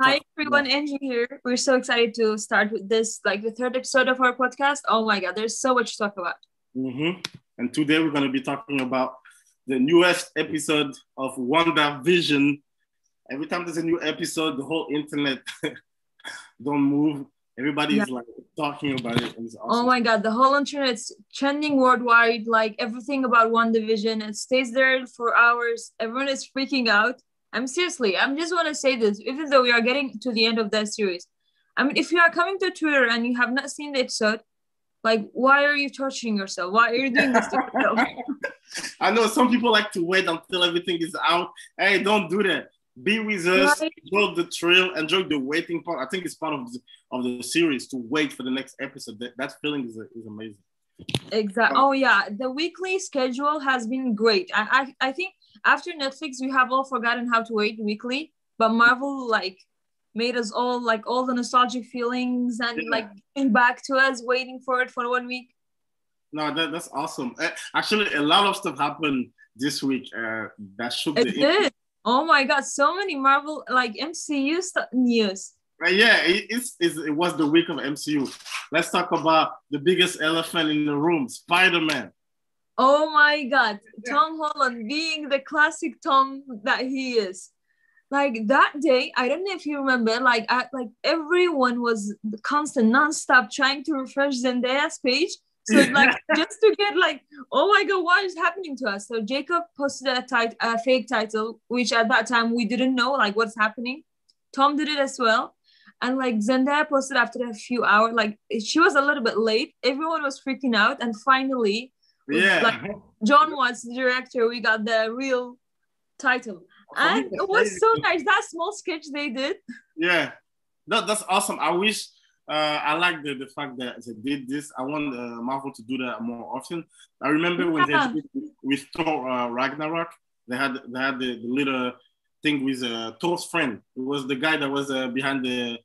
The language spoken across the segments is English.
Hi everyone, Angie here. We're so excited to start with this, like the third episode of our podcast. Oh my god, there's so much to talk about. Mm-hmm. And today we're going to be talking about the newest episode of WandaVision. Every time there's a new episode, the whole internet don't move. Everybody's yeah. like talking about it. Awesome. Oh my god, the whole internet's trending worldwide. Like everything about WandaVision, it stays there for hours. Everyone is freaking out. I'm seriously, I'm just want to say this, even though we are getting to the end of that series. I mean, if you are coming to Twitter and you have not seen the episode, like, why are you torturing yourself? Why are you doing this to yourself? I know some people like to wait until everything is out. Hey, don't do that. Be with us, right. enjoy the thrill, enjoy the waiting part. I think it's part of the, of the series to wait for the next episode. That, that feeling is, is amazing. Exactly. Oh yeah, the weekly schedule has been great. I, I I think after Netflix, we have all forgotten how to wait weekly, but Marvel like made us all like all the nostalgic feelings and yeah. like came back to us waiting for it for one week. No, that, that's awesome. Uh, actually, a lot of stuff happened this week uh, that shook it the did. Oh my god, so many Marvel like MCU st- news. Uh, yeah, it, it's, it's, it was the week of MCU. Let's talk about the biggest elephant in the room, Spider Man. Oh my God, Tom Holland being the classic Tom that he is. Like that day, I don't know if you remember, like I, like everyone was constant, nonstop trying to refresh Zendaya's page. So like just to get like, oh my God, what is happening to us? So Jacob posted a, tit- a fake title, which at that time we didn't know like what's happening. Tom did it as well. And like Zendaya posted after a few hours, like she was a little bit late. Everyone was freaking out. And finally, yeah. Like Jon Watts, the director, we got the real title. And it was so nice. That small sketch they did. Yeah. That, that's awesome. I wish uh, I like the, the fact that they did this. I want uh, Marvel to do that more often. I remember when yeah. they did with Thor uh, Ragnarok, they had they had the, the little thing with uh, Thor's friend. It was the guy that was uh, behind the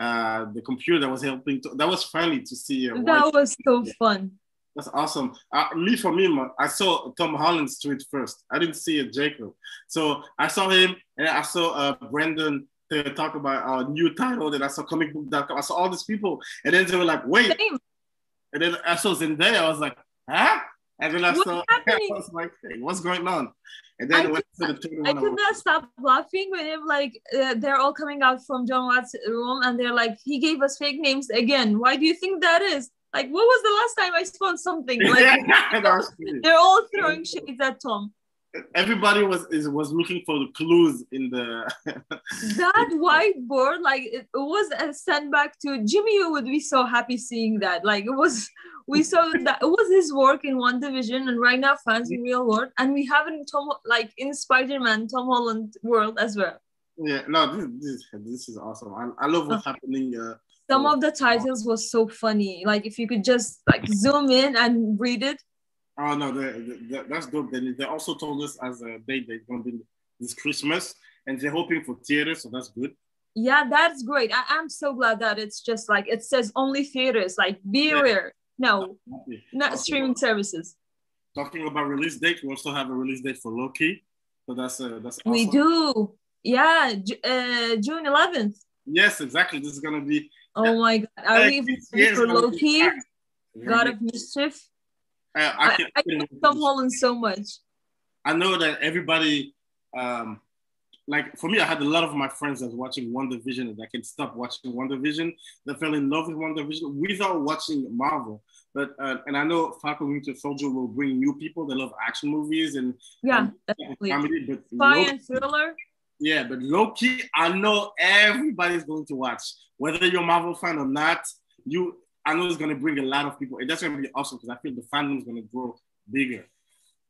uh, the computer that was helping. To, that was funny to see. Uh, that was so fun. That's awesome. Uh, me for me, I saw Tom Holland's tweet first. I didn't see it, Jacob. So I saw him, and I saw uh, Brendan talk about our new title. Then I saw comicbook.com. I saw all these people, and then they were like, "Wait!" Same. And then I saw Zendaya. I was like, "Huh?" And then I what's saw, happening? I was like, hey, "What's going on?" And then I, could, the I could not stop laughing when him like uh, they're all coming out from Jon Watts' room, and they're like, "He gave us fake names again. Why do you think that is?" Like, what was the last time I saw something? Like, they're all throwing shades at Tom. Everybody was is, was looking for the clues in the. that whiteboard, like it, was a sendback to Jimmy. Would be so happy seeing that. Like it was, we saw that it was his work in WandaVision, and right now fans in real world, and we have it in Tom like in Spider Man Tom Holland world as well. Yeah, no, this this, this is awesome. I, I love what's happening. Uh, some of the titles was so funny. Like if you could just like zoom in and read it. Oh no, they, they, that's dope. Then they also told us as a date they're gonna be this Christmas, and they're hoping for theaters, so that's good. Yeah, that's great. I, am so glad that it's just like it says only theaters. Like be yeah. aware. No, not streaming services. Talking about release date, we also have a release date for Loki. So that's uh, that's awesome. we do. Yeah, uh, June 11th. Yes, exactly. This is gonna be Oh my god, are we even for Loki? God of Mischief. I, I, I, I Tom Holland so much. I know that everybody, um, like for me, I had a lot of my friends that's watching WandaVision and I can stop watching WandaVision. They fell in love with WandaVision without watching Marvel. But uh, and I know Falcon Winter Soldier will bring new people that love action movies and yeah, and definitely. comedy. But spy and thriller. Yeah, but Loki, I know everybody's going to watch. Whether you're a Marvel fan or not, you I know it's gonna bring a lot of people. And that's gonna be awesome because I feel the fandom is gonna grow bigger.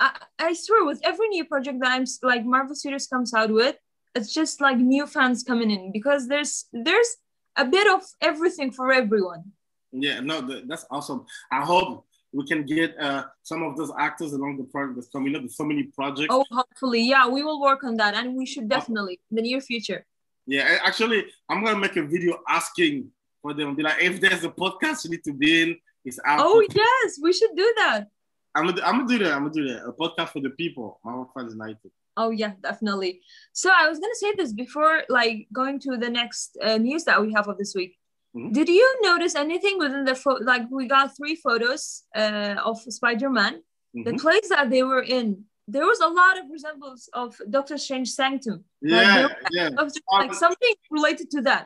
I, I swear with every new project that I'm like Marvel Studios comes out with, it's just like new fans coming in because there's there's a bit of everything for everyone. Yeah, no, that's awesome. I hope we can get uh, some of those actors along the project that's coming up. There's so many projects. Oh, hopefully, yeah, we will work on that, and we should definitely in the near future. Yeah, actually, I'm gonna make a video asking for them. Be like, if there's a podcast you need to be in, it's out. Oh yes, we should do that. I'm gonna, I'm gonna do that. I'm gonna do that. A podcast for the people. Marvel Fans United. Oh yeah, definitely. So I was gonna say this before, like going to the next uh, news that we have of this week. Mhm. Did you notice anything within the photo? Like we got three photos uh, of Spider-Man. The Mhm. place that they were in, there was a lot of resemblance of Doctor Strange Sanctum. Yeah, yeah. Of- Um, like something related to that.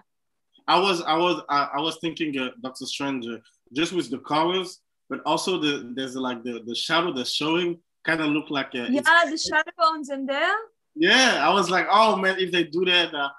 I was I was I, I was thinking uh, Doctor Strange uh, just with the colors, but also the there's like the the shadow that's showing kind of look like a, Yeah, the shadow bones in there. yeah. I was like, oh man, if they do that, uh,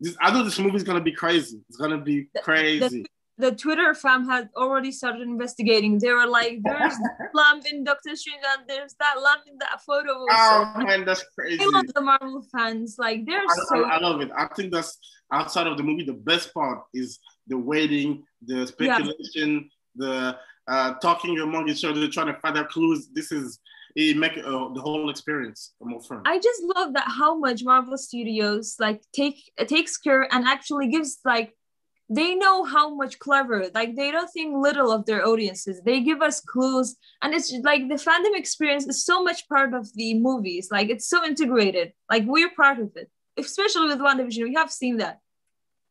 this, I know this movie's gonna be crazy. It's gonna be crazy. the Twitter fam had already started investigating. They were like, "There's lamp in Doctor Strange, and there's that lamp in that photo." oh man, that's crazy. I love the Marvel fans. Like they're I, so I, I love it. I think that's outside of the movie. The best part is the waiting, the speculation, the uh, talking among each other, trying to find out clues. This is it make uh, the whole experience more fun. I just love that how much Marvel Studios like take takes care and actually gives like they know how much clever like they don't think little of their audiences they give us clues and it's like the fandom experience is so much part of the movies like it's so integrated like we're part of it especially with WandaVision we have seen that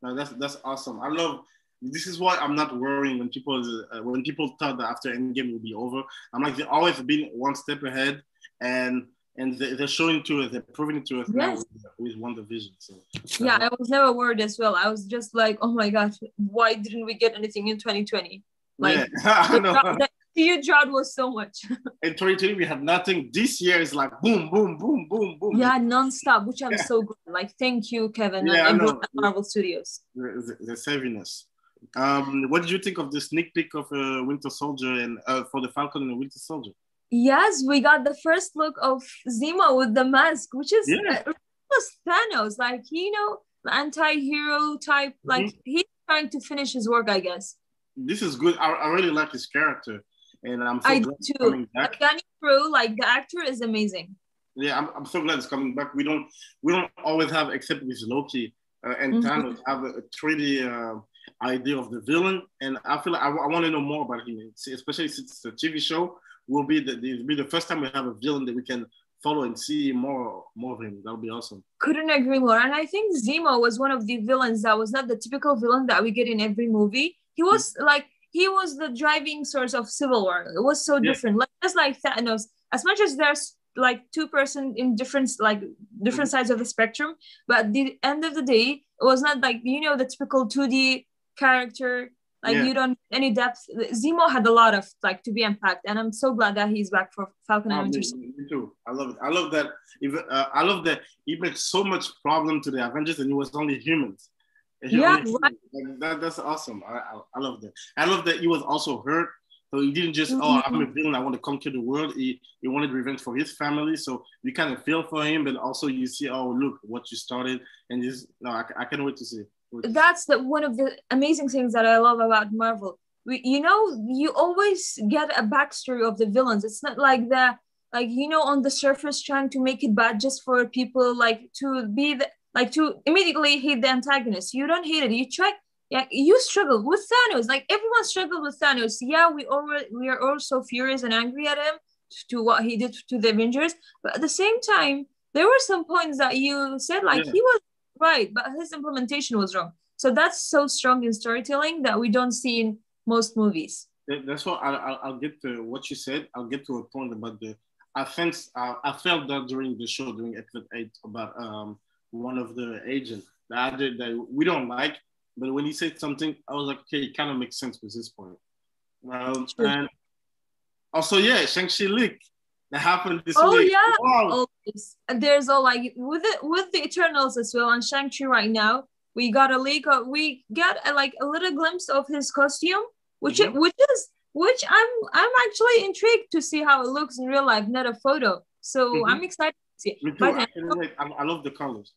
No, that's that's awesome. I love. This is why I'm not worrying when people uh, when people thought that after Endgame will be over. I'm like they've always been one step ahead, and and they, they're showing to us, they're proving it to us now Yes. with, with WandaVision. So yeah i was never worried as well i was just like oh my god why didn't we get anything in 2020 like yeah, the, know. drought- the drought was so much In 2020 we have nothing. This year is like boom, boom, boom, boom, boom. yeah non-stop which i'm so good like thank you kevin Yeah, I and everyone at marvel studios They're, they're saving us. Um, what did you think of the sneak peek of uh, Winter Soldier and uh, for the Falcon and the Winter Soldier? yes we got the first look of zemo with the mask which is Yeah. uh, was thanos like you know anti-hero type Mm-hmm. like he's trying to finish his work i guess This is good. I, I really like his character, and I'm so I do glad he's too. back. Daniel Brühl, like the actor is amazing Yeah, I'm, I'm so glad it's coming back. We don't we don't always have, except with Loki uh, and Mhm. Thanos, have a, a 3D uh, idea of the villain, and I feel like I, want to know more about him, especially since it's a TV show. Will be the be the first time we have a villain that we can follow and see more more of him. That would be awesome. couldn't agree more and i think zemo was one of the villains that was not the typical villain that we get in every movie he was like he was the driving source of civil war it was so Yeah. different like just like thanos as much as there's like two person in different like different mm-hmm. sides of the spectrum but at the end of the day it was not like you know the typical 2d character like Yeah. you don't any depth zemo had a lot of like to be unpacked and i'm so glad that he's back for falcon and Ah, winter Soldier. me too. I love it. I love that. Even uh, I love that he makes so much problem to the Avengers, and it was only humans. He Yeah, only- right. that, that's awesome. I, I, I love that. I love that he was also hurt. So he didn't just, oh, Mm-hmm. I'm a villain. I want to conquer the world. He, he wanted revenge for his family. So you kind of feel for him, but also you see, oh, look what you started. And this, no, I, I can't wait to see. Wait to see. That's the one of the amazing things that I love about Marvel. We, you know, you always get a backstory of the villains. It's not like the like you know on the surface trying to make it bad just for people like to be the like to immediately hate the antagonist. You don't hate it. You try. Yeah, you struggle with Thanos. Like everyone struggled with Thanos. Yeah, we already we are all so furious and angry at him to what he did to the Avengers. But at the same time, there were some points that you said like Yeah. he was right, but his implementation was wrong. So that's so strong in storytelling that we don't see in most movies. That's what I, I, I'll get to what you said. I'll get to a point about the. I think I, I felt that during the show, during episode eight, about um one of the agents that I did that we don't like, but when he said something, I was like, okay, it kind of makes sense with this point. Um, and also, yeah, Shang-Chi leak that happened this Oh, week. yeah. Wow. Always. And there's all like with it with the Eternals as well and Shang-Chi right now. We got a leak of we got a, like a little glimpse of his costume, which Mhm. which is which I'm I'm actually intrigued to see how it looks in real life, not a photo. So Mhm. I'm excited to see. Me too. But I. I, love the colors.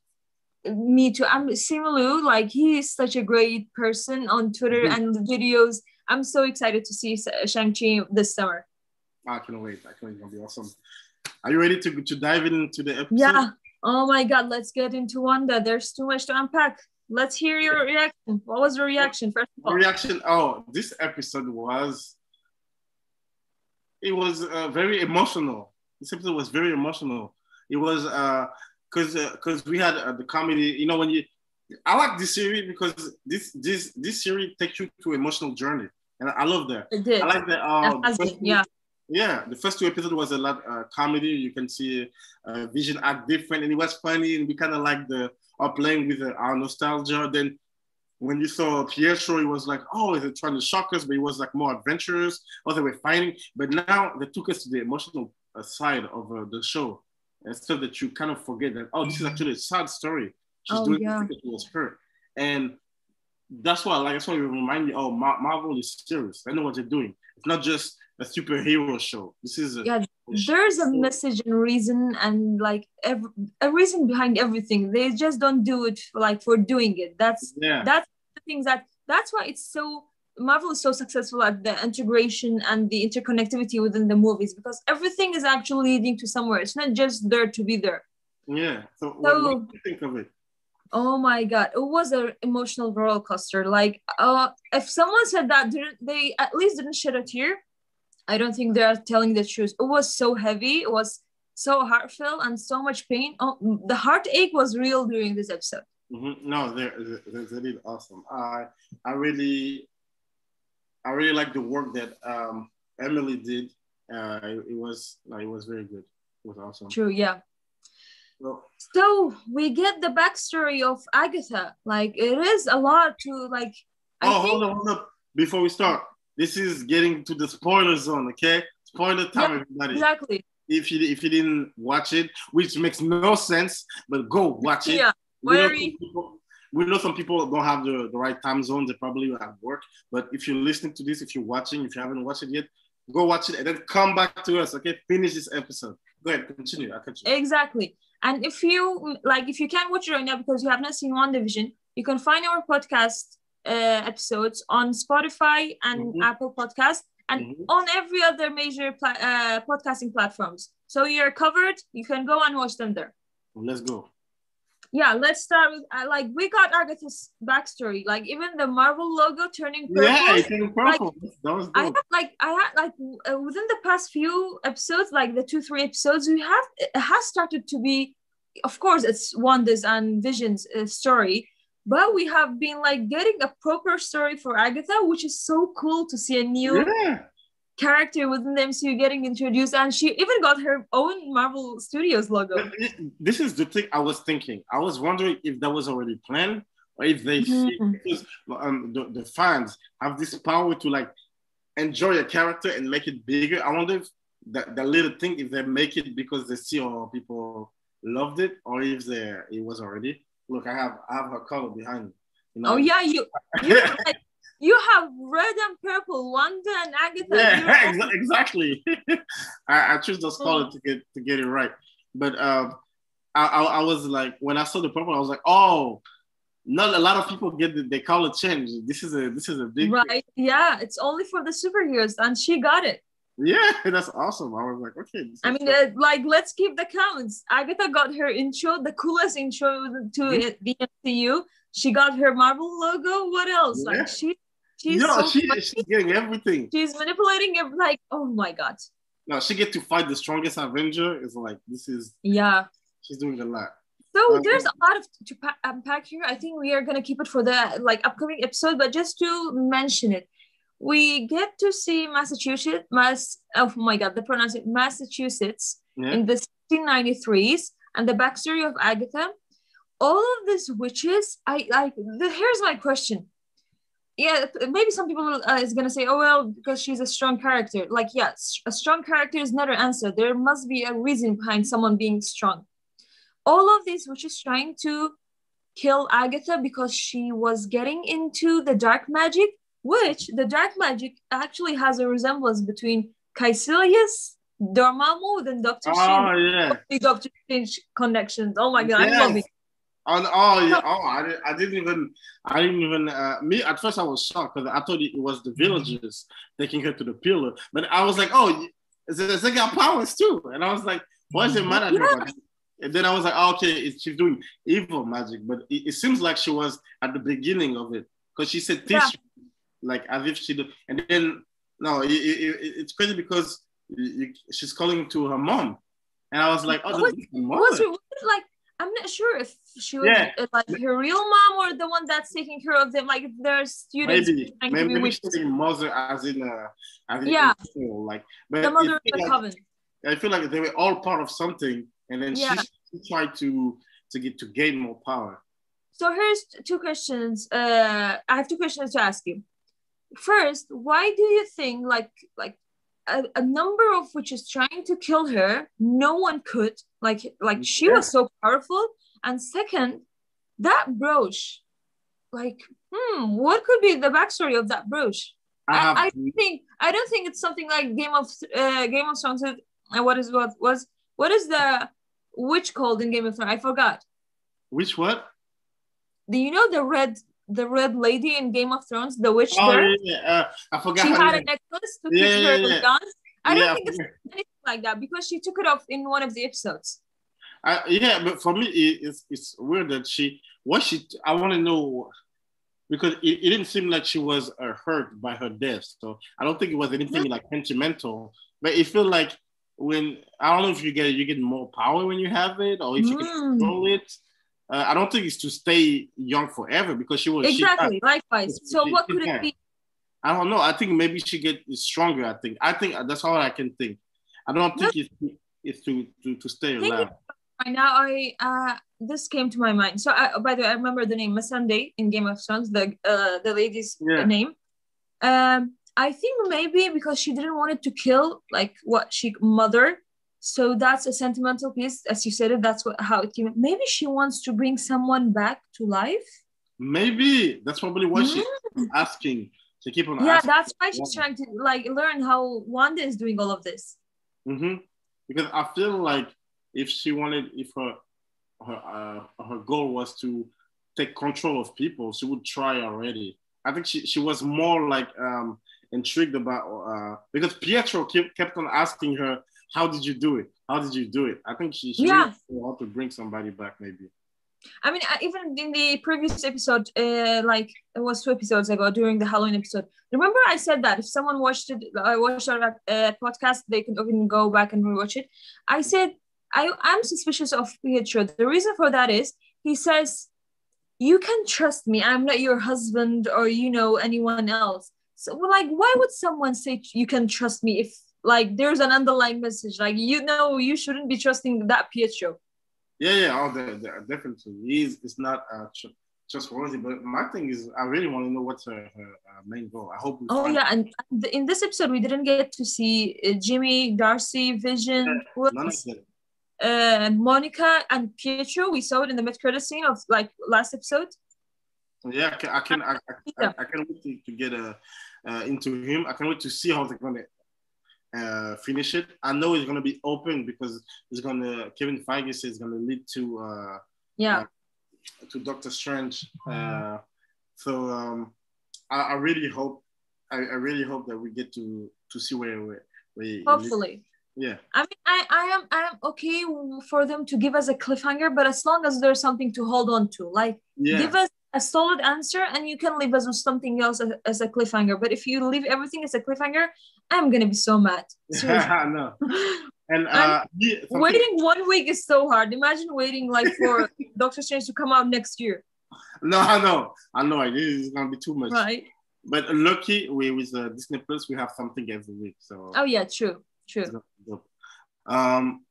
me too. I'm Simu like he's such a great person on Twitter Mhm. and videos. I'm so excited to see Shang-Chi this summer. I can't wait. I can wait. It's gonna be awesome. Are you ready to to dive into the episode? Yeah. Oh my God. Let's get into Wanda. There's too much to unpack. Let's hear your reaction. What was your reaction first of all? reaction oh this episode was it was uh, very emotional this episode was very emotional It was uh, cause uh, we had uh, the comedy. You know when you, I like this series because this this this series takes you to emotional journey, and I love that. It did. I like that. Uh, That has been- yeah. Yeah, the first two episodes was a lot uh, comedy. You can see uh, Vision act different, and it was funny, and we kind of like the are playing with uh, our nostalgia. Then when you saw Pietro, it was like, oh, they're trying to shock us, but it was like more adventurous. Or they were fighting, but now they took us to the emotional uh, side of uh, the show, and stuff that you kind of forget that oh, this is actually a sad story. She's Oh, doing yeah. it was her, and that's why like that's why you remind me. Oh, Mar- Marvel is serious. They know what they're doing. It's not just a superhero show. This is a, Yeah, There's a message and reason and like a reason behind everything. They just don't do it for, like for doing it. That's Yeah, that's the things that that's why it's so Marvel is so successful at the integration and the interconnectivity within the movies because everything is actually leading to somewhere. It's not just there to be there. yeah. So, So- what do you think of it? Oh my god, it was an emotional roller coaster. Like, uh, if someone said that didn't they at least didn't shed a tear, I don't think they are telling the truth. It was so heavy. It was so heartfelt and so much pain. Oh, the heartache was real during this episode. Mhm. No, they're, they're, they did awesome. I I really I really like the work that um, Emily did. Uh, it, it was like it was very good. It was awesome. True, yeah. So, we get the backstory of Agatha. Like, it is a lot to like. I oh, think, hold on, hold up. Before we start, this is getting to the spoiler zone. Okay, spoiler time, everybody. exactly. If you if you didn't watch it, which makes no sense, but go watch it. Yeah. We know, some people, we know some people don't have the, the right time zone. They probably have work. But if you're listening to this, if you're watching, if you haven't watched it yet, go watch it and then come back to us. Okay, finish this episode. Go ahead, continue. I continue. Exactly. And if you like, if you can't watch it right now because you have not seen WandaVision, you can find our podcast uh, episodes on Spotify and Mhm. Apple Podcast and Mhm. on every other major pla- uh, podcasting platforms. So you're covered. You can go and watch them there. Let's go. Yeah, let's start with uh, like we got Agatha's backstory. Like even the Marvel logo turning purple. Yeah, it came purple. that was I have like I had like uh, within the past few episodes, like the two three episodes, we have it has started to be, of course, it's Wanda's and Vision's uh, story, but we have been like getting a proper story for Agatha, which is so cool to see a new yeah. Character within the MCU getting introduced, and she even got her own Marvel Studios logo. This is the thing I was thinking. I was wondering if that was already planned or if they see Mhm. because um, the, the fans have this power to like enjoy a character and make it bigger. I wonder if that, that little thing if they make it because they see all people loved it or if they it was already. Look, I have I have her color behind me. You know? Oh yeah, you you like you have red and purple, Wanda and Agatha. Yeah, exactly. I, I choose those colors to get to get it right. But um, I, I, I was like, when I saw the purple, I was like, oh, not a lot of people get the, they color change. This is a this is a big right yeah it's only for the superheroes and she got it Yeah, that's awesome. I was like, okay. i mean uh, like let's keep the counts agatha got her intro the coolest intro to the mcu she got her marvel logo what else Yeah. like she she's no, so she, she's getting everything. she's manipulating it like oh my god No, she get to fight the strongest Avenger. It's like this is yeah she's doing a lot. so Um, there's a lot of to pa- unpack here i think we are going to keep it for the like upcoming episode but just to mention it we get to see massachusetts mass oh my god the pronunciation massachusetts Yeah. in the 1693s and the backstory of Agatha, all of these witches, I like. Here's my question. Yeah, maybe some people uh, is gonna say, "Oh well, because she's a strong character." Like, yes, a strong character is not an answer. There must be a reason behind someone being strong. All of this which is trying to kill Agatha because she was getting into the dark magic, which the dark magic actually has a resemblance between Kaecilius, Dormammu, and Doctor Strange Oh yeah. the Doctor Strange connections. Oh my god, I love it. On, oh yeah. Oh, I, didn't- I didn't even. I didn't even. Uh, me at first I was shocked because I thought it was the villagers taking her to the pillar, but I was like, oh, they, got powers too, and I was like, why is it mad at? And then I was like, oh, okay, she's doing evil magic, but it, it seems like she was at the beginning of it because she said Yeah. like as if she. Do, and then no, it, it, it- it's crazy because she's calling to her mom, and I was like, oh, was, was, was it like I'm not sure if she was yeah. Like her real mom or the one that's taking care of them. Like their students. Maybe maybe, maybe she's mother as in uh, as in yeah, like but the mother of the like, coven. I feel like they were all part of something, and then yeah. she, she tried to to get to gain more power. So here's two questions. Uh, I have two questions to ask you. First, why do you think like like a, a number of which is trying to kill her, no one could like like she yeah. was so powerful. And second, that brooch, like hmm, what could be the backstory of that brooch? I, I, think I don't think it's something like Game of uh, Game of Thrones. Uh, what is what was what is the witch called in Game of Thrones? I forgot. Which what? Do you know the red the red lady in Game of Thrones, the witch? Oh yeah, yeah. Uh, I forgot. She had name. a necklace to yeah, keep her yeah. I don't think it's anything like that because she took it off in one of the episodes. Uh, yeah, but for me, it, it's it's weird that she what she. I want to know because it, it didn't seem like she was uh, hurt by her death. So I don't think it was anything like sentimental. But it felt like when I don't know if you get you get more power when you have it or if you can mm. control it. Uh, I don't think it's to stay young forever because she was exactly she likewise. So what could it be? I don't know. I think maybe she get stronger. I think. I think that's all I can think. I don't think it's, it's to, to to stay alive. Right now I uh this came to my mind. So I, by the way, I remember the name Missandei in Game of Thrones, the uh the lady's yeah. name. Um, I think maybe because she didn't want it to kill like what she mother, so that's a sentimental piece, as you said it. That's what how it came. Maybe she wants to bring someone back to life. Maybe that's probably what mm. she's asking. to keep on. Yeah, that's why she's trying to like learn how Wanda is doing all of this. Mm-hmm. Because I feel like if she wanted, if her her uh, her goal was to take control of people, she would try already. I think she, she was more like um, intrigued about uh, because Pietro kept, kept on asking her, "How did you do it? How did you do it?" I think she, she yeah. really to bring somebody back, maybe. I mean, even in the previous episode, uh, like it was two episodes ago during the Halloween episode. Remember, I said that if someone watched it, I watched our uh, podcast, they can even go back and rewatch it. I said I am suspicious of Pietro. The reason for that is he says, "You can trust me. I'm not your husband or you know anyone else." So, like, why would someone say you can trust me if like there's an underlying message like you know you shouldn't be trusting that Pietro? Yeah, yeah, oh, the, the, definitely. He's it's not uh, tr- trustworthy. But my thing is, I really want to know what's her, her uh, main goal. I hope. Oh yeah, and in this episode, we didn't get to see uh, Jimmy, Darcy, Vision, yeah, none of them. Uh, Monica, and Pietro. We saw it in the mid credit scene of like last episode. Yeah, I can, I can, I, I, I, I can wait to, to get uh, uh, into him. I can wait to see how they're gonna uh, finish it. I know it's gonna be open because it's gonna Kevin Feige says it's gonna lead to uh, yeah uh, to Doctor Strange. Uh, so um, I, I really hope I, I really hope that we get to to see where where, where hopefully. Yeah. I mean, I, I am I am okay for them to give us a cliffhanger, but as long as there's something to hold on to, like yeah. give us a solid answer and you can leave us with something else as, as a cliffhanger. But if you leave everything as a cliffhanger, I'm gonna be so mad. no. And uh, waiting one week is so hard. Imagine waiting like for Doctor Strange to come out next year. No, I know, I know. It is gonna be too much. Right. But lucky we with uh, Disney Plus, we have something every week. So. Oh yeah, true, true. Um,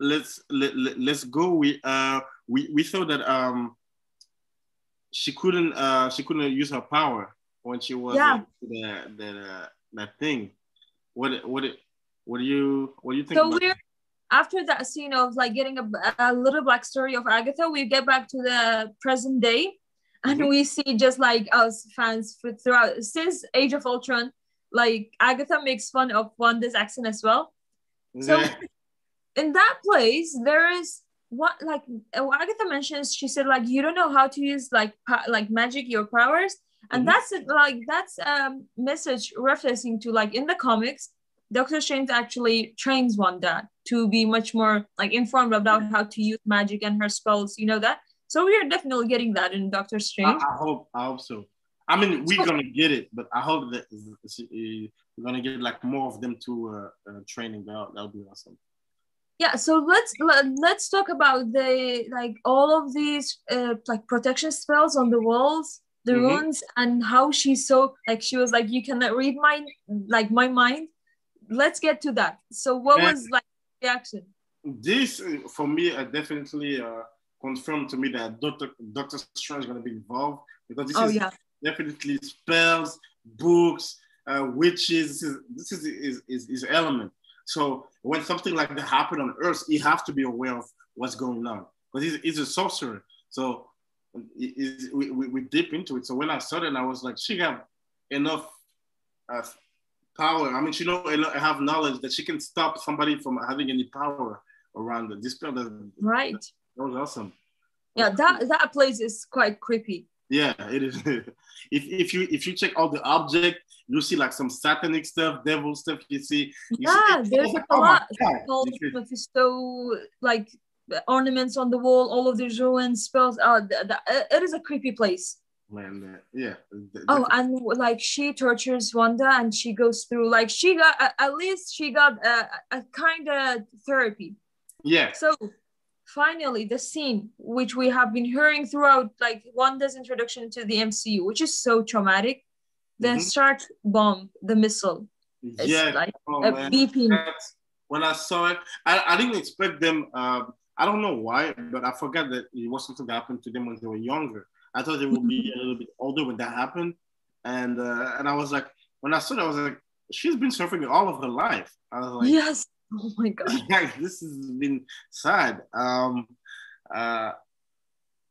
let's let, let, let's go. We uh we we thought that um she couldn't uh she couldn't use her power when she was yeah. that that uh, that thing. What what what do you what do you think? So we're after that scene of like getting a, a little black story of Agatha, we get back to the present day, and mm-hmm. we see just like us fans throughout since Age of Ultron, like Agatha makes fun of Wanda's accent as well. So in that place, there is what like uh, Agatha mentions, she said like you don't know how to use like like magic your powers, and mm-hmm. that's it. Like that's a um, message referencing to like in the comics, Doctor Strange actually trains Wanda to be much more like informed about how to use magic and her spells. You know that. So we are definitely getting that in Doctor Strange. I, I hope. I hope so. I mean, we're gonna get it, but I hope that we're gonna get like more of them to uh, uh, training. That that would be awesome. Yeah so let's let, let's talk about the like all of these uh, like protection spells on the walls the Mhm. runes and how she's so like she was like you cannot read my like my mind let's get to that so what Yeah. was like reaction this uh, for me uh, definitely uh, confirmed to me that Doctor Doctor Strange is going to be involved because this oh is yeah definitely spells, books, uh, witches. This is this is is, is is element. So when something like that happened on Earth, he has to be aware of what's going on because he's, he's a sorcerer. So we, we, we dip into it. So when I saw that, I was like, she got enough uh, power. I mean, she know eno- have knowledge that she can stop somebody from having any power around. This spell that, right that was awesome. yeah that that place is quite creepy Yeah, it is. if, if you if you check all the object, you see like some satanic stuff, devil stuff. You see, you yeah see, there's oh a my lot God. all You see- Mephisto like ornaments on the wall all of these ruins spells oh th- th- it is a creepy place Man, uh, yeah. Oh, and like she tortures Wanda, and she goes through like she got a- at least she got a, a kind of therapy. yeah, So finally, the scene which we have been hearing throughout, like Wanda's introduction to the MCU, which is so traumatic. The Mhm. Stark bomb, the missile, is yeah. like oh, a man. beeping. That's- when I saw it, I, I didn't expect them. Um, I don't know why, but I forgot that it was something that happened to them when they were younger. I thought they would be a little bit older when that happened, and uh, and I was like, when I saw it, I was like, she's been suffering all of her life. I was like, yes. Oh my god. like this has been sad. Um, uh,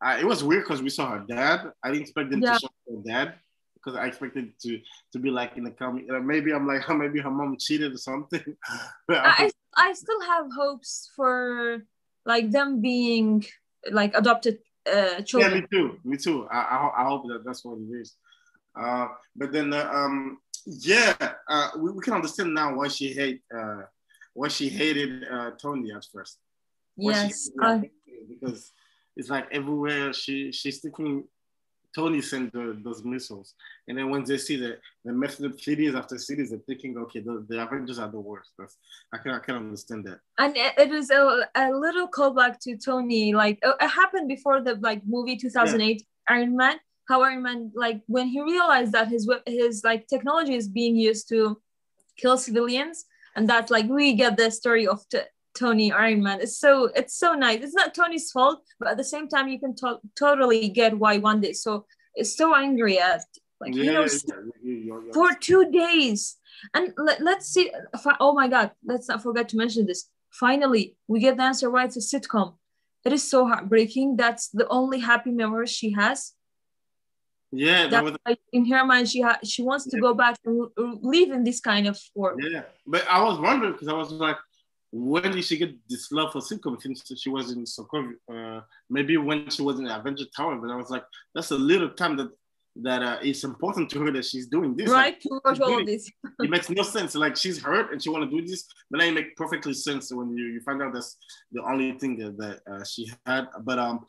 I, it was weird because we saw her dad. I didn't expect them Yeah. to show her dad because I expected to to be like in the comic. Uh, maybe I'm like maybe her mom cheated or something. I, I I still have hopes for like them being like adopted uh, yeah, me too. Me too. I, I, I hope that that's what it is. Uh, but then uh, um, yeah, uh, we, we can understand now why she hate uh, why she hated uh, Tony at first. Yes. Uh, because it's like everywhere she she's thinking Tony sent the, those missiles, and then when they see the the messed up cities after cities, they're thinking, okay, the, the Avengers are the worst. That's, I can I can understand that. and it it is a, a little callback to Tony. Like uh, it happened before the like movie 2008 Iron Man. How Iron Man like when he realized that his his like technology is being used to kill civilians, and that like we get the story of t- Tony Iron Man. It's so it's so nice. It's not Tony's fault, but at the same time you can to- totally get why one is so is so angry at like you know yeah, you- for two days. And let, let's see. fi- Oh my God, let's not forget to mention this. Finally, we get the answer why it's a sitcom. It is so heartbreaking. That's the only happy memories she has. Yeah, that was in her mind, she ha- she wants to go back and live in this kind of world. yeah. But I was wondering because I was like, when did she get this love for sitcom since she was in Sokovia? Uh, maybe when she was in Avenger Tower, but I was like, that's a little time that that uh, it's important to her that she's doing this. Right to watch all of this. it makes no sense. Like she's hurt and she want to do this, but then it makes perfectly sense when you, you find out that's the only thing that, that uh, she had. But um,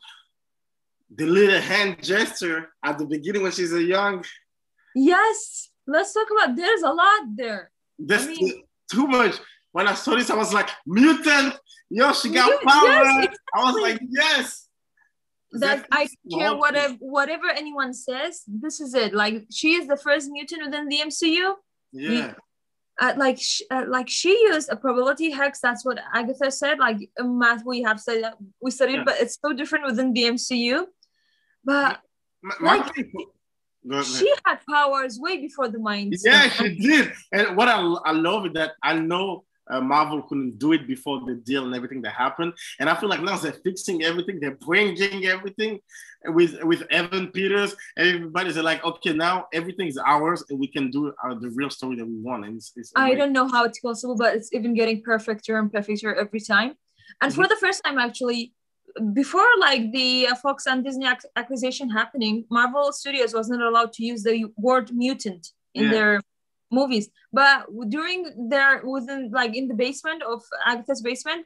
the little hand gesture at the beginning when she's a young, Yes, let's talk about. There's a lot there. that's I mean- too much. When I saw this, I was like, mutant. Yo, she got power. yes, I was like, yes. That I care whatever whatever anyone says. This is it. Like she is the first mutant within the MCU. Yeah. uh, like sh- uh, like she used a probability hex. That's what Agatha said. Like math, we have said that we studied, Yeah. but it's so different within the MCU. But My, my Like, she had powers way before the mind. Yeah, she did. And what I, I love is that I know uh, Marvel couldn't do it before the deal and everything that happened. And I feel like now they're fixing everything, they're bringing everything with with Evan Peters. Everybody's like, okay, now everything's ours and we can do uh, the real story that we want. And it's, it's I amazing. don't know how it's possible, but it's even getting perfecter and perfecter every time. And for the first time, actually, before like the uh, Fox and Disney ac- acquisition happening, Marvel Studios wasn't allowed to use the word mutant in Yeah. their movies. But during their within like in the basement of Agatha's basement,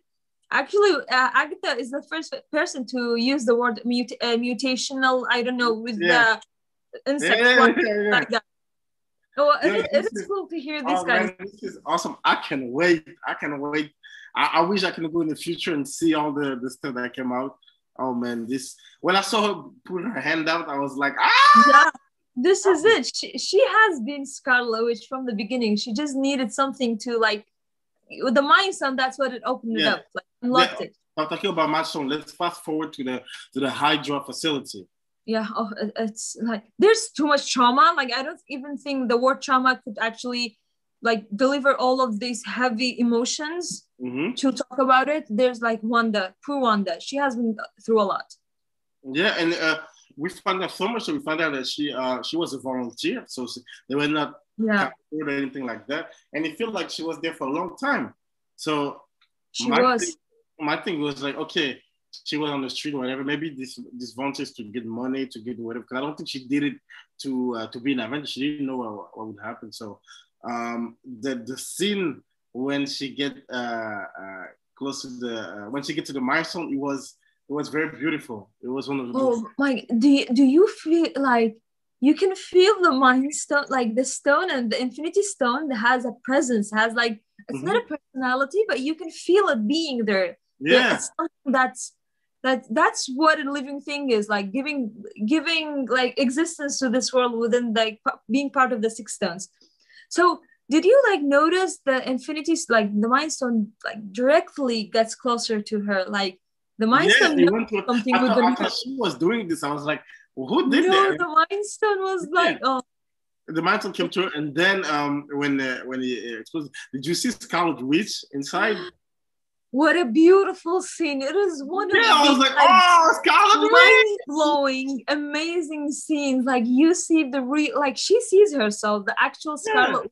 actually uh, Agatha is the first person to use the word mut- uh, mutational. I don't know with Yeah. the insect Yeah, yeah, like that. Oh, it, it is cool to hear Oh, these guys. man, this is awesome. I can wait. I can wait. I, I wish I could go in the future and see all the, the stuff that came out. Oh man, this when I saw her put her hand out, I was like, ah! Yeah, this is it. She, she has been Scarlet Witch from the beginning. She just needed something to like with the Mind Stone, that's what it opened yeah. it up, like unlocked yeah. it. I'm talking about Stone. Let's fast forward to the to the Hydra facility. Yeah, oh, it's like there's too much trauma. Like I don't even think the word trauma could actually like deliver all of these heavy emotions mm-hmm. to talk about it. There's like Wanda, poor Wanda. She has been through a lot. Yeah, and uh, we found out so much. So we found out that she uh, she was a volunteer, so they were not yeah or anything like that. And it felt like she was there for a long time. So she my was. Thing, my thing was like, okay, she was on the street or whatever. Maybe this this volunteers to get money to get whatever. Because I don't think she did it to uh, to be an Avenger. She didn't know what, what would happen. So um, the the scene when she get uh, uh, close to the uh, when she get to the mind stone, it was it was very beautiful. It was one of the. Oh my! Do you, do you feel like you can feel the mind stone, like the stone and the Infinity Stone has a presence, has like it's mm-hmm. not a personality, but you can feel it being there. Yeah, it's something that's that that's what a living thing is like giving giving like existence to this world within like being part of the six stones so did you like notice the infinities like the mind stone like directly gets closer to her? Like the mind yeah, stone to, something I, thought, I she was doing this. I was like well, who did no, that? the mind stone was like oh. The mind stone came to her and then um when uh, when he exposed did you see scarlet witch inside what a beautiful scene! It is one yeah, of I was like, oh, Scarlet mind blowing, amazing scenes. Like you see the real, like she sees herself, the actual Scarlet,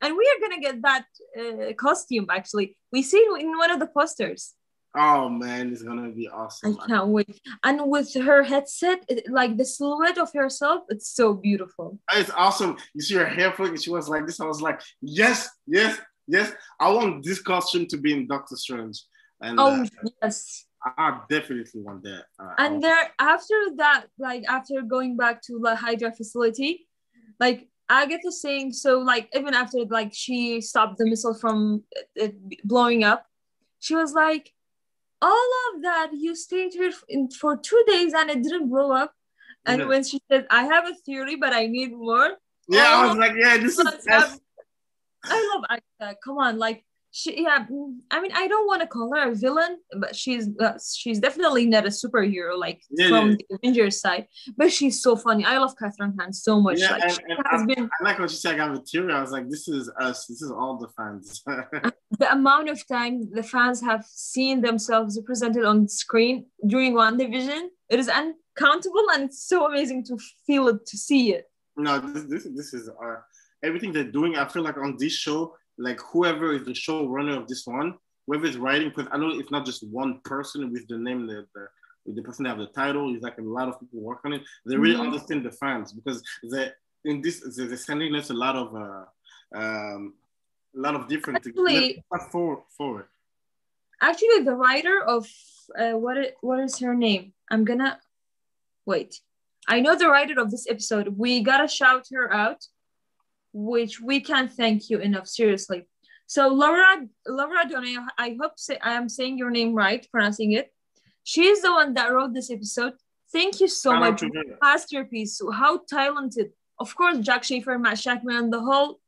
yeah. and we are gonna get that uh, costume. Actually, we see it in one of the posters. Oh man, it's gonna be awesome! I can't wait. And with her headset, it, like the silhouette of herself, it's so beautiful. It's awesome. You see her hair flick, and she was like this. I was like, yes, yes, yes, I want this costume to be in Doctor Strange. And oh uh, yes. I definitely want that. Uh, and there after that, like after going back to the Hydra facility, like Agatha saying so like even after like she stopped the missile from it blowing up, she was like, all of that you stayed here for two days and it didn't blow up. And when she said, I have a theory, but I need more. Yeah, I was like, yeah, this is I love Agatha. Come on, like she, yeah. I mean, I don't want to call her a villain, but she's uh, she's definitely not a superhero like yeah, from yeah. the Avengers side. But she's so funny. I love Kathryn Hahn so much. Yeah, like, and, and I, been, I, like when she said I got material. I was like, this is us. This is all the fans. the amount of time the fans have seen themselves represented on screen during WandaVision, it is uncountable, and it's so amazing to feel it, to see it. No, this this, this is. Uh, everything they're doing, I feel like on this show, like whoever is the showrunner of this one, whoever is writing, because I know it's not just one person with the name, the, the the person that have the title. It's like a lot of people work on it. They really mm-hmm. understand the fans because they in this they're sending us a lot of uh, um, a lot of different actually, forward forward. Actually, the writer of uh, what it, what is her name? I'm gonna wait. I know the writer of this episode. We gotta shout her out which we can't thank you enough, seriously. So Laura, Laura Donnelly, I hope say, I am saying your name right, pronouncing it. She is the one that wrote this episode. Thank you so much. Masterpiece. How talented. Of course, Jac Schaeffer, Matt Shakman, and the whole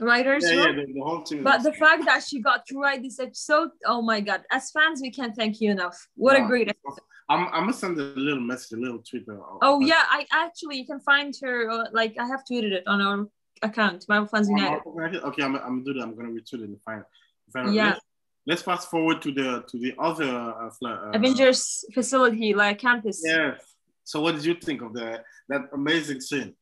writers. Yeah, yeah the, whole team. But the fact that she got to write this episode, oh my God. As fans, we can't thank you enough. What a great episode. I'm, I'm gonna send a little message, a little tweet. Oh yeah, I actually you can find her. Uh, like I have tweeted it on our account, Marvel Fans United. Okay, I'm, I'm gonna do that. I'm gonna retweet it in the final. Yeah. Let's, let's, fast forward to the to the other uh, uh, Avengers facility, like campus. Yeah. So, what did you think of that that amazing scene?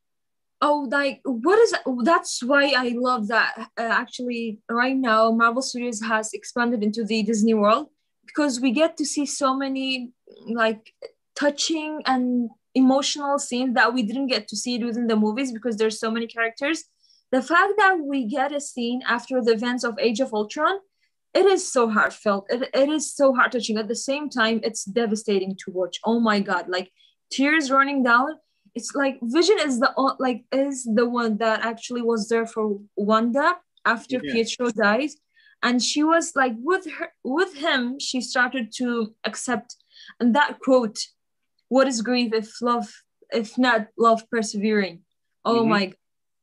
Oh, like what is that? That's why I love that. Uh, actually, right now, Marvel Studios has expanded into the Disney World because we get to see so many like touching and emotional scenes that we didn't get to see it within the movies because there's so many characters. The fact that we get a scene after the events of Age of Ultron, it is so heartfelt. It, it is so heart touching. At the same time, it's devastating to watch. Oh my god, like tears running down. It's like Vision is the like is the one that actually was there for Wanda after yeah. Pietro dies. and she was like with her with him she started to accept and that quote what is grief if love if not love persevering? Oh mm-hmm. my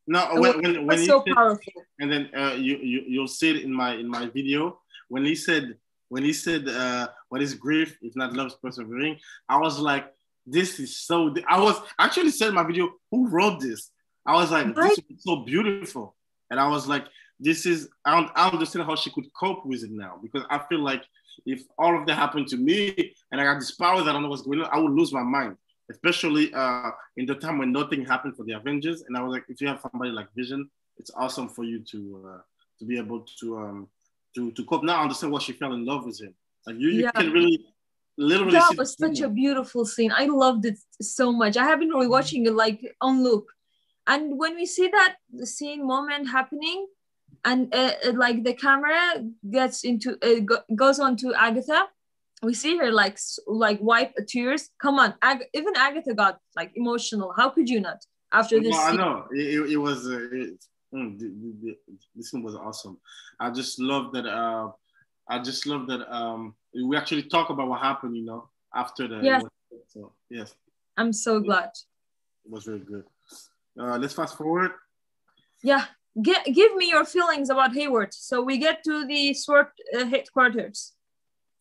no when, when, when so said, powerful. and then uh, you, you you'll see it in my in my video. When he said when he said uh, what is grief if not love persevering i was like this is so i was actually said in my video who wrote this? I was like right. this is so beautiful. And i was like this is I, don't, I understand how she could cope with it now because I feel like if all of that happened to me and I got this power that I don't know what's going on, I would lose my mind. Especially uh, in the time when nothing happened for the Avengers, and I was like, if you have somebody like Vision, it's awesome for you to uh, to be able to um, to to cope. Now I understand why she fell in love with him. Like you, you yeah. can really literally. That was such a beautiful scene. I loved it so much. I have been rewatching it like on loop, and when we see that the scene moment happening, and uh, uh, like the camera gets into uh, go, goes on to agatha. We see her like like wipe tears. Come on Ag- even agatha got like emotional. How could you not? After this no, i know. It, it was uh, it, mm, this one was awesome. I just love that uh i just love that um we actually talk about what happened you know after the yes. so yes. I'm so glad. It was very good. Uh let's fast forward. Yeah get, give me your feelings about Hayward. So we get to the SWORD uh, headquarters.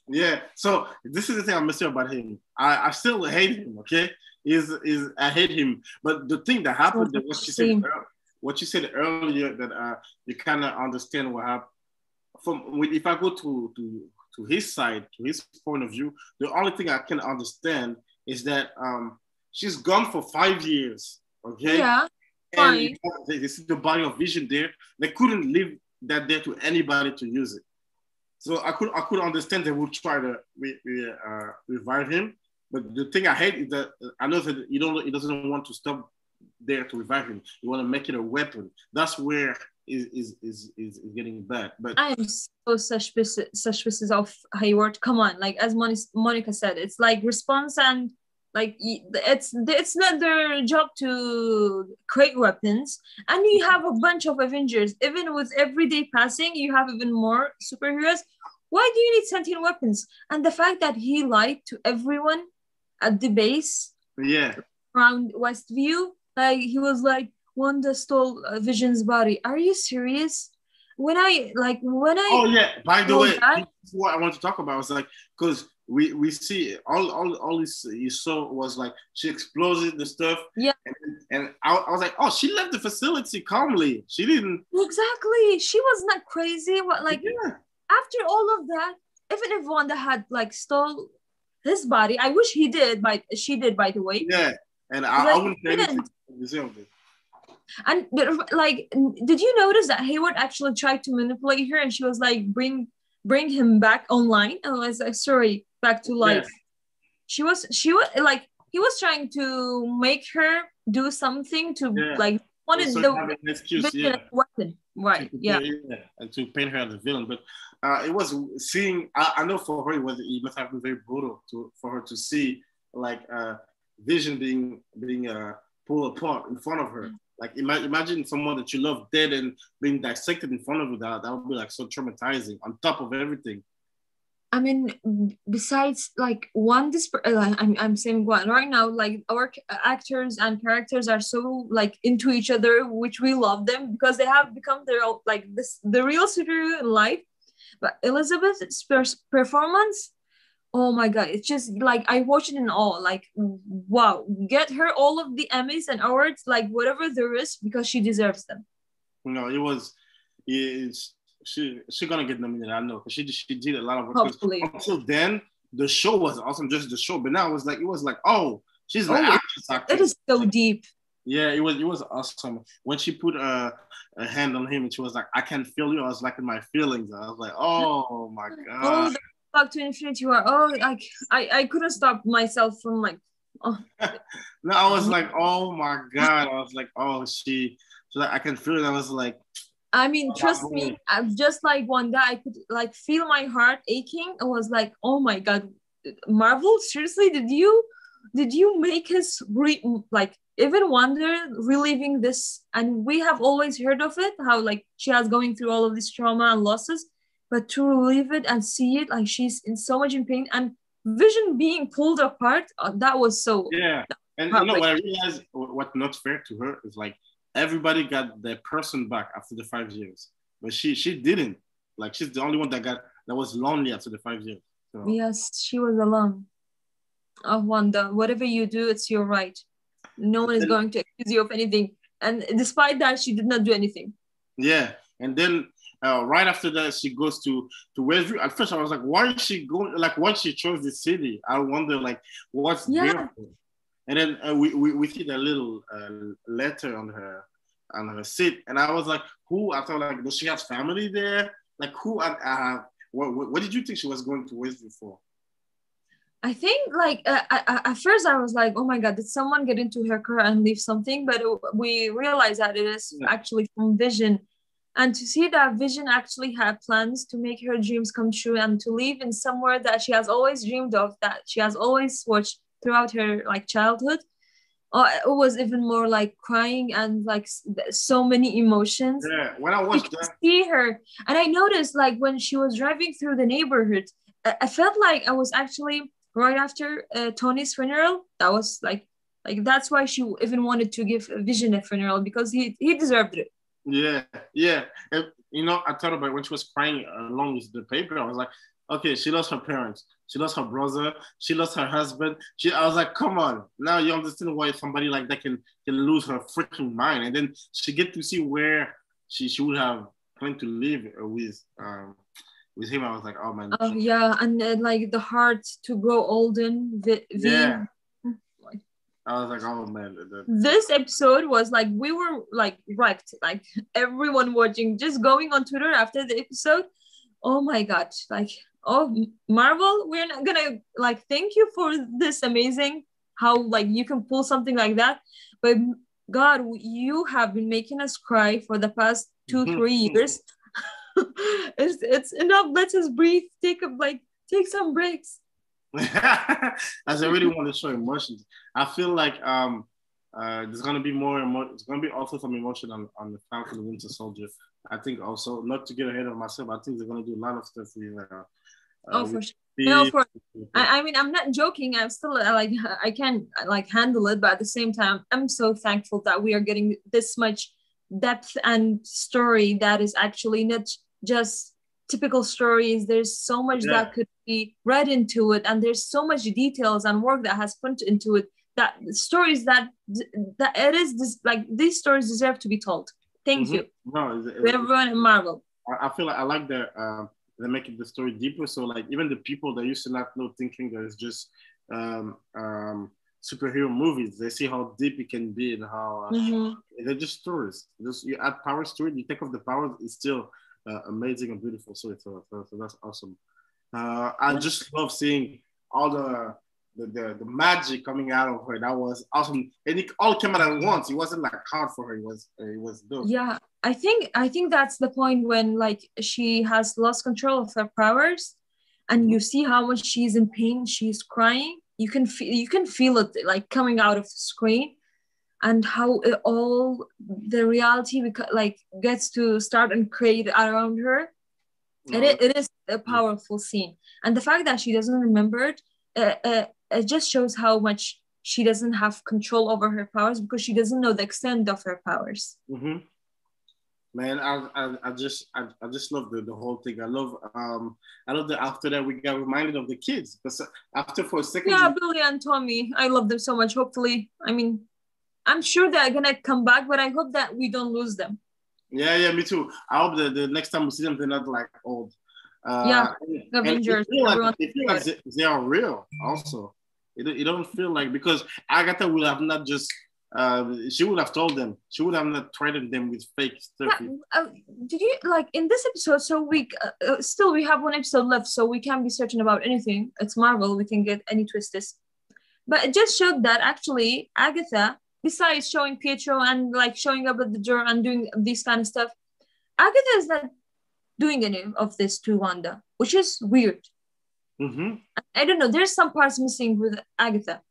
Yeah. So this is the thing I'm missing about him. I, I still hate him. Okay. Is is I hate him. But the thing that happened, oh, what you said, what you said earlier, that uh, you kind of understand what happened. From if I go to to to his side, to his point of view, the only thing I can understand is that um, she's gone for five years. Okay. Yeah. And they see the body of vision there. They couldn't leave that there to anybody to use it. So I could I could understand they would try to re, re, uh, revive him. But the thing I hate is that I know that you don't he doesn't want to stop there to revive him. You want to make it a weapon. That's where is is is, is getting bad. But I'm so suspicious suspicious of Hayward. Come on, like as Monica said, it's like response and like it's it's not their job to create weapons. And you have a bunch of avengers. Even with every day passing you have even more superheroes. Why do you need sentient weapons? And the fact that he lied to everyone at the base yeah. around westview like he was like wanda stole vision's body. Are you serious? When i like when i oh yeah. By the way that, what i want to talk about. Was like because we we see all all all this you saw was like she exploded the stuff. Yeah. And, and I, I, was like, oh, she left the facility calmly. She didn't. Exactly. She was not crazy. What like yeah. after all of that, even if Wanda had like stole his body, I wish he did. By she did, by the way. Yeah, and I, like, I wouldn't say anything. Deserved it. And like, did you notice that Hayward actually tried to manipulate her, and she was like, "Bring, bring him back online." And I was like, "Sorry, back to life. Yes. She was she was like he was trying to make her do something to yeah. like wanted so the excuse, yeah. weapon. Right. To, yeah. yeah. And to paint her as a villain. But uh, it was seeing I, I, know for her it was it must have been very brutal to for her to see like uh vision being being uh pulled apart in front of her. Like ima- imagine someone that you love dead and being dissected in front of you. That that would be like so traumatizing. On top of everything, I mean, besides like one, uh, I'm I'm saying one right now. Like our actors and characters are so like into each other, which we love them because they have become their like this the real superhero in life. But Elizabeth's performance, oh my god, it's just like I watched it in all. Like wow, get her all of the Emmys and awards, like whatever there is, because she deserves them. No, it was. It's she she gonna get nominated. I know because she she did a lot of work. Hopefully. Until then, the show was awesome, just the show. But now it was like it was like oh, she's oh, actress. It is so deep. Yeah, it was it was awesome when she put a, a hand on him and she was like, "I can feel you." I was like in my feelings. I was like, "Oh my god." Oh, Back to Infinity War. Oh, like I I couldn't stop myself from like. Oh. no, I was um, like, "Oh my god!" I was like, "Oh, she." So like, I can feel it. I was like, I mean, trust me, I'm just like one day I could like feel my heart aching. I was like, oh my god, Marvel, seriously, did you did you make us re- like even wonder reliving this? And we have always heard of it, how like she has going through all of this trauma and losses. but to relive it and see it like she's in so much in pain and vision being pulled apart uh, that was so yeah and you know what i realized what not fair to her is like everybody got their person back after the five years but she she didn't like she's the only one that got that was lonely after the five years so. yes she was alone oh wanda whatever you do it's your right no one is and, going to accuse you of anything and despite that she did not do anything yeah and then uh, right after that, she goes to to Westview. At first, I was like, why is she going? Like, why she chose the city, I wonder, like, what's yeah. there? And then uh, we, we we see the little uh, letter on her on her seat, and I was like, who? I thought like, does she have family there? Like, who? Uh, what, what, what did you think she was going to Westview for? I think like uh, I, at first I was like, oh my god, did someone get into her car and leave something? But we realized that it is yeah. actually from Vision and to see that Vision actually had plans to make her dreams come true and to live in somewhere that she has always dreamed of, that she has always watched throughout her like childhood. Uh, it was even more like crying and like so many emotions. Yeah, when I watched that, see her, and I noticed like when she was driving through the neighborhood, I, I felt like I was actually right after uh, Tony's funeral. That was like, like that's why she even wanted to give Vision a funeral because he he deserved it. Yeah, yeah. And, you know, I thought about when she was crying along with the paper. I was like, okay, she lost her parents, she lost her brother, she lost her husband. She, I was like, come on, now you understand why somebody like that can can lose her freaking mind, and then she get to see where she she would have planned to live with um with him. I was like, oh man. Oh yeah, and uh, like the heart to grow old in. The, the yeah. I was like, oh man. This episode was like we were like wrecked, like everyone watching, just going on Twitter after the episode. Oh my god, like oh Marvel, we're not gonna like thank you for this amazing how like you can pull something like that, but God, you have been making us cry for the past two three years. it's it's enough. Let us just breathe. Take a like take some breaks. As I really want to show emotions. I feel like um, uh, there's gonna be more. Emo- there's gonna be also some emotion on, on the Falcon Winter Soldier. I think also not to get ahead of myself. I think they're gonna do a lot of stuff with. Uh, oh, for sure. No, for I, I mean, I'm not joking. I'm still uh, like I can't like handle it, but at the same time, I'm so thankful that we are getting this much depth and story that is actually not just typical stories. There's so much yeah. that could be read into it, and there's so much details and work that has put into it. That stories that that it is this like these stories deserve to be told. Thank mm-hmm. you. No, it, it, everyone in Marvel. I, feel like I like that uh, they're making the story deeper. So like even the people that used to not know thinking that it's just um, um, superhero movies, they see how deep it can be and how uh, mm-hmm. they're just stories. Just you add powers to it, you take off the powers, it's still uh, amazing and beautiful storyteller. So, so that's awesome. Uh, I just love seeing all the, the, the the magic coming out of her. That was awesome, and it all came out at once. It wasn't like hard for her. It was it was dope. Yeah, I think I think that's the point when like she has lost control of her powers, and you see how much she's in pain. She's crying. You can feel you can feel it like coming out of the screen and how it all the reality like gets to start and create around her no. it, it is a powerful scene and the fact that she doesn't remember it uh, uh, it just shows how much she doesn't have control over her powers because she doesn't know the extent of her powers mm-hmm. Man I, I, I just I, I just love the, the whole thing i love um i love that after that we got reminded of the kids because after for a second yeah billy and tommy i love them so much hopefully i mean I'm sure they're gonna come back, but I hope that we don't lose them. Yeah, yeah, me too. I hope that the next time we see them, they're not like old. Uh, yeah, Avengers. They feel, like, they, feel like they, they, are real. Also, it, it don't feel like because Agatha will have not just. Uh, she would have told them. She would have not threatened them with fake stuff. Yeah, uh, did you like in this episode? So we uh, uh, still we have one episode left, so we can't be certain about anything. It's Marvel. We can get any twists. But it just showed that actually Agatha besides showing Pietro and like showing up at the door and doing this kind of stuff, Agatha is not doing any of this to Wanda, which is weird. Mm-hmm. I don't know. There's some parts missing with Agatha.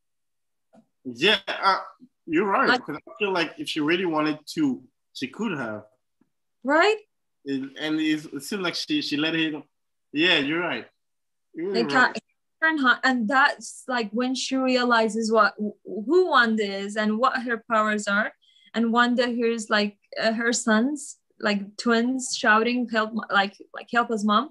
Yeah, uh, you're right. Because I feel like if she really wanted to, she could have. Right? it, and it seemed like she she let him. Yeah, you're right. You're right. Hunt, and that's like when she realizes what who Wanda is and what her powers are, and Wanda hears like uh, her sons, like twins, shouting, "Help! Like like help us, mom!"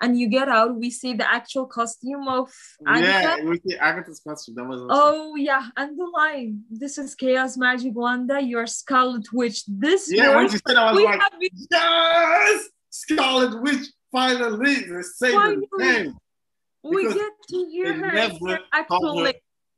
And you get out. We see the actual costume of Agatha. Yeah, we see Agatha's costume. That was awesome. Oh yeah, and the line. This is chaos magic Wanda. You're Scarlet Witch. This yeah. When she said, I was we like, have been yes, Scarlet Witch finally the Finally. name. we because get to hear her never her called actual her-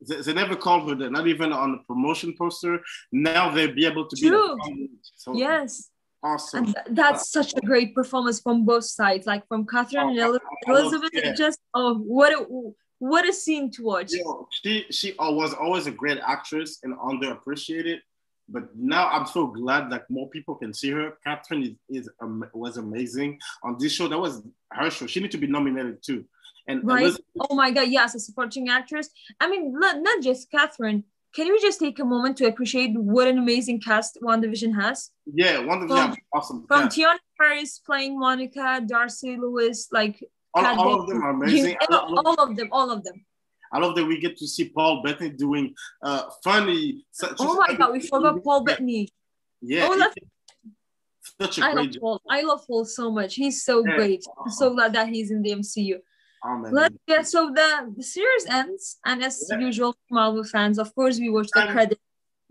They, they never called her that, not even on the promotion poster. Now they'll be able to be True. the So yes. Awesome. And th- that's such a great performance from both sides, like from Catherine and Oh, I Elizabeth. yeah. Just oh, what a what a scene to watch. She she uh, was always a great actress and underappreciated. But now I'm so glad that more people can see her. Catherine is, is um, was amazing on this show. That was her show. She need to be nominated too. And Right? Elizabeth- Oh my God! Yes, a supporting actress. I mean, not, not just Catherine. Can you just take a moment to appreciate what an amazing cast WandaVision has? yeah, one awesome. From cast. Teyonah Parris playing Monica, Darcy Lewis, like all, all of them are amazing. I love, all of them, all of them. I love that we get to see Paul Bettany doing uh, funny. such- Oh my God, we forgot Paul Bettany. Yeah, Oh, that's- such a I love job. Paul. I love Paul so much. He's so Yeah. great. I'm so glad that he's in the MCU. Let's get so the, the series ends, and as Yeah. usual, Marvel fans, of course, we watch the And credits.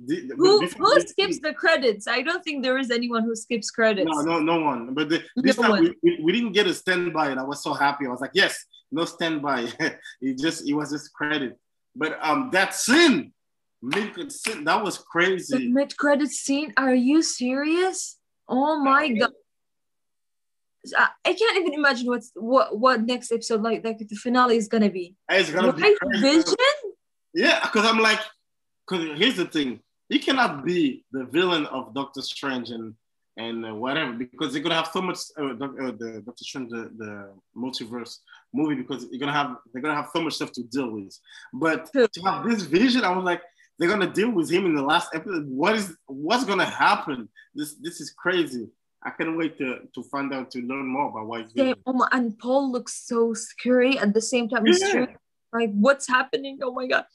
The- the- Who who we- skips the credits? I don't think there is anyone who skips credits. No, no, no one. But the, this No time we, we, we didn't get a standby, and I was so happy. I was like, yes, no standby. it just it was just credit. But um, that scene, mid scene, that was The crazy. mid credit scene. Are you serious? Oh my god! I, can't even imagine what's what what next episode like like the finale is gonna be. It's gonna be Vision? Yeah, because I'm like, because here's the thing: you cannot be the villain of Doctor Strange and and uh, whatever because they're gonna have so much uh, doc- uh, the Doctor Strange the, the multiverse movie because you're gonna have they're gonna have so much stuff to deal with. But to have this vision, I was like, they're gonna deal with him in the last episode. What is what's gonna happen? This this is crazy. I can't wait to to find out to learn more about. Vision. Oh my, and Paul looks so scary at the same time. Yeah. Like what's happening? Oh my god!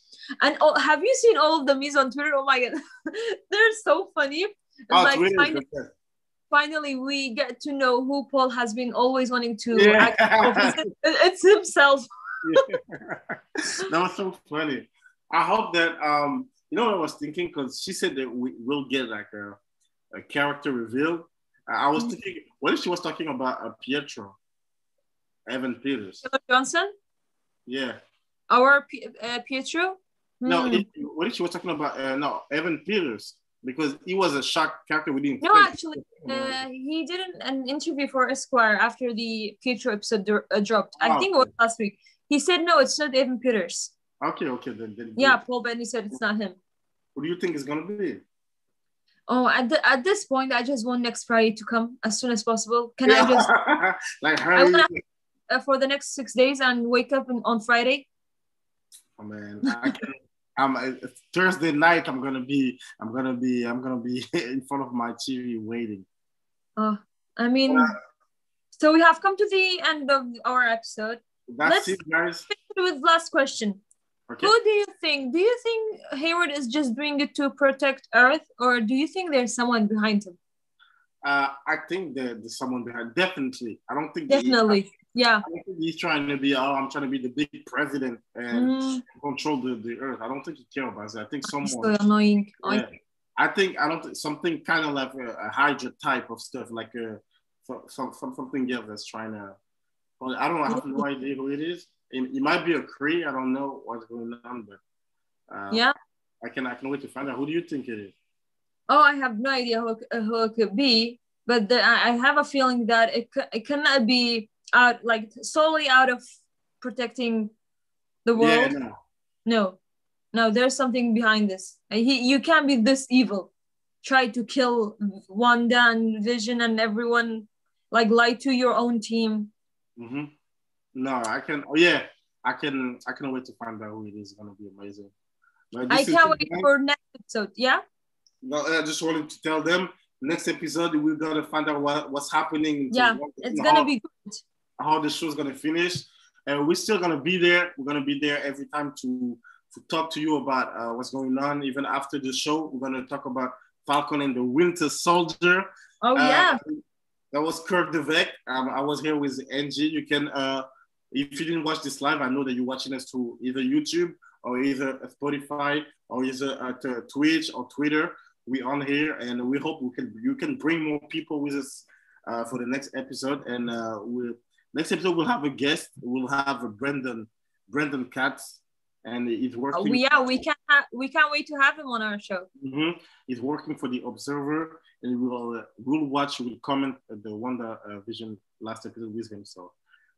And oh, have you seen all of the memes on Twitter? Oh my god, they're so funny. Oh, like is finally, finally we get to know who Paul has been always wanting to. Yeah. act- it's himself. that was so funny. I hope that um, you know what I was thinking because she said that we will get like a, a character reveal. I was Mhm. thinking, what if she was talking about uh, Pietro, Evan Peters? Taylor Johnson, Yeah. our P- uh, Pietro. No, Hmm. what if she was talking about uh, no Evan Peters because he was a shock character we didn't. No, think. actually, uh, he did an, an interview for Esquire after the Pietro episode uh, dropped. I Oh, think it was last week. He said no, it's not Evan Peters. okay, okay, then, then Yeah. Paul Bettany said it's not him. What do you think it's gonna be? Oh, at the, at this point, I just want next Friday to come as soon as possible. Can I just like I Harry? wanna- uh, for the next six days and wake up in, on Friday? Oh man, I can, I'm uh, Thursday night. I'm gonna be, I'm gonna be, I'm gonna be in front of my TV waiting. Oh, I mean, so we have come to the end of our episode. That's Let's- it, guys. With last question, Okay. who do you think? Do you think Hayward is just doing it to protect Earth, or do you think there's someone behind him? Uh, I think that there's someone behind. Definitely. I don't think that he- Definitely, yeah. I don't think he's trying to be. Oh, I'm trying to be the big president and Mm, control the, the earth. I don't think he cares about that. I think it's someone. so annoying. Yeah. I think I don't think something kind of like a, a Hydra type of stuff, like a some, some something else that's trying to. I don't know. I have no idea who it is. It, it might be a Kree. I don't know what's going on, but uh, yeah. I can I can wait to find out. Who do you think it is? Oh, I have no idea who, who it could be, but the, I have a feeling that it, it cannot be out like solely out of protecting the world. Yeah, no. No, no, there's something behind this. And He, you can't be this evil. Try to kill Wanda and Vision and everyone, like lie to your own team. hmm No, I can. Oh yeah, I can. I can't wait to find out who it is. It's gonna be amazing. I can't wait for next episode. Yeah. No, I just wanted to tell them next episode we're gonna find out what, what's happening. Yeah, it's gonna how, be good. How the show's gonna finish, and we're still gonna be there. We're gonna be there every time to to talk to you about uh, what's going on. Even after the show, we're gonna talk about Falcon and the Winter Soldier. Oh yeah. Uh, that was Kirk Devec. Um, I was here with Angie. You can, uh, if you didn't watch this live, I know that you're watching us through either YouTube or either Spotify or either at uh, Twitch or Twitter. We're on here, and we hope we can you can bring more people with us uh, for the next episode. And uh, we'll, next episode we'll have a guest. We'll have a Brandon Brandon Katz, and he's working. Oh, yeah, we can ha- we can't wait to have him on our show. Mm-hmm. He's working for the Observer, and we'll uh, we'll watch, we'll comment the Wonder uh, Vision last episode with him. So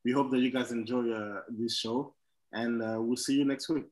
we hope that you guys enjoy uh, this show, and uh, we'll see you next week.